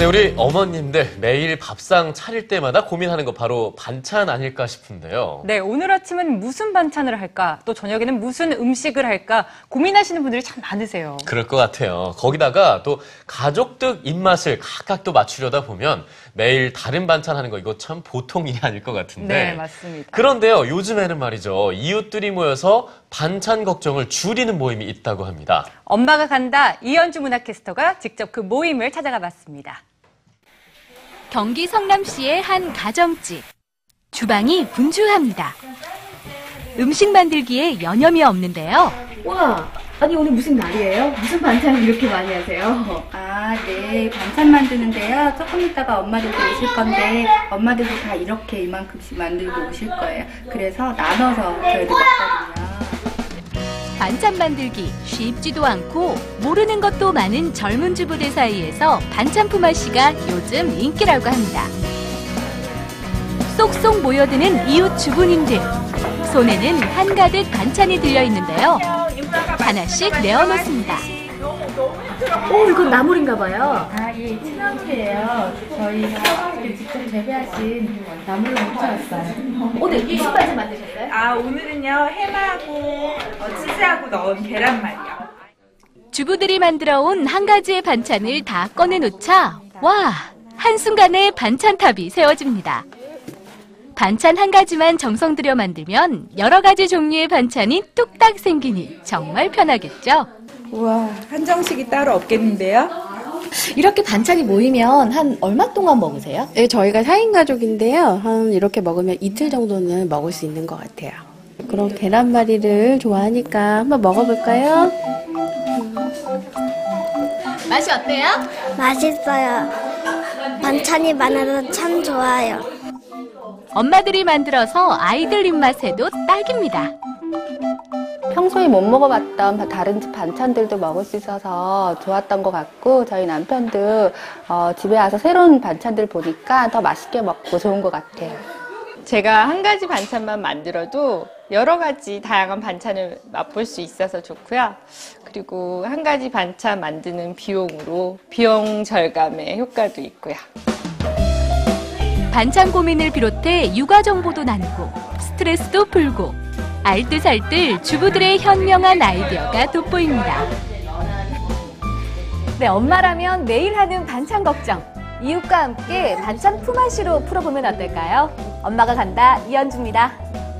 네, 우리 어머님들 매일 밥상 차릴 때마다 고민하는 거 바로 반찬 아닐까 싶은데요. 네, 오늘 아침은 무슨 반찬을 할까? 또 저녁에는 무슨 음식을 할까? 고민하시는 분들이 참 많으세요. 그럴 것 같아요. 거기다가 또 가족들 입맛을 각각 또 맞추려다 보면 매일 다른 반찬 하는 거 이거 참 보통 일이 아닐 것 같은데. 네, 맞습니다. 그런데요, 요즘에는 말이죠. 이웃들이 모여서 반찬 걱정을 줄이는 모임이 있다고 합니다. 엄마가 간다 이현주 문화캐스터가 직접 그 모임을 찾아가 봤습니다. 경기 성남시의 한 가정집. 주방이 분주합니다. 음식 만들기에 여념이 없는데요. 와, 아니 오늘 무슨 날이에요? 무슨 반찬을 이렇게 많이 하세요? 아, 네. 반찬 만드는데요. 조금 있다가 엄마들도 오실 건데, 엄마들도 다 이렇게 이만큼씩 만들고 오실 거예요. 그래서 나눠서 저희도 먹거든요. 반찬 만들기 쉽지도 않고 모르는 것도 많은 젊은 주부들 사이에서 반찬 품앗이가 요즘 인기라고 합니다. 쏙쏙 모여드는 이웃 주부님들. 손에는 한가득 반찬이 들려 있는데요. 하나씩 내어놓습니다. 오, 이건 나물인가 봐요. 아, 예, 친나물이에요. 저희가 직접 재배하신 나물로 묻혀왔어요. 오늘 무슨 반찬 만드셨어요? 아 오늘은요 해마하고 어, 치즈하고 넣은 계란말이요. 주부들이 만들어 온 한 가지의 반찬을 다 꺼내놓자 와 한순간에 반찬탑이 세워집니다. 반찬 한 가지만 정성 들여 만들면 여러 가지 종류의 반찬이 뚝딱 생기니 정말 편하겠죠. 우와 한정식이 따로 없겠는데요? 이렇게 반찬이 모이면 한 얼마 동안 먹으세요? 네, 저희가 4인 가족인데요. 한 이렇게 먹으면 이틀 정도는 먹을 수 있는 것 같아요. 그럼 계란말이를 좋아하니까 한번 먹어볼까요? 맛이 어때요? 맛있어요. 반찬이 많아서 참 좋아요. 엄마들이 만들어서 아이들 입맛에도 딱입니다. 평소에 못 먹어봤던 다른 집 반찬들도 먹을 수 있어서 좋았던 것 같고 저희 남편도 어, 집에 와서 새로운 반찬들 보니까 더 맛있게 먹고 좋은 것 같아요. 제가 한 가지 반찬만 만들어도 여러 가지 다양한 반찬을 맛볼 수 있어서 좋고요. 그리고 한 가지 반찬 만드는 비용으로 비용 절감의 효과도 있고요. 반찬 고민을 비롯해 육아 정보도 나누고 스트레스도 풀고 알뜰살뜰 주부들의 현명한 아이디어가 돋보입니다. 네, 엄마라면 매일 하는 반찬 걱정. 이웃과 함께 반찬 품앗이로 풀어보면 어떨까요? 엄마가 간다 이현주입니다.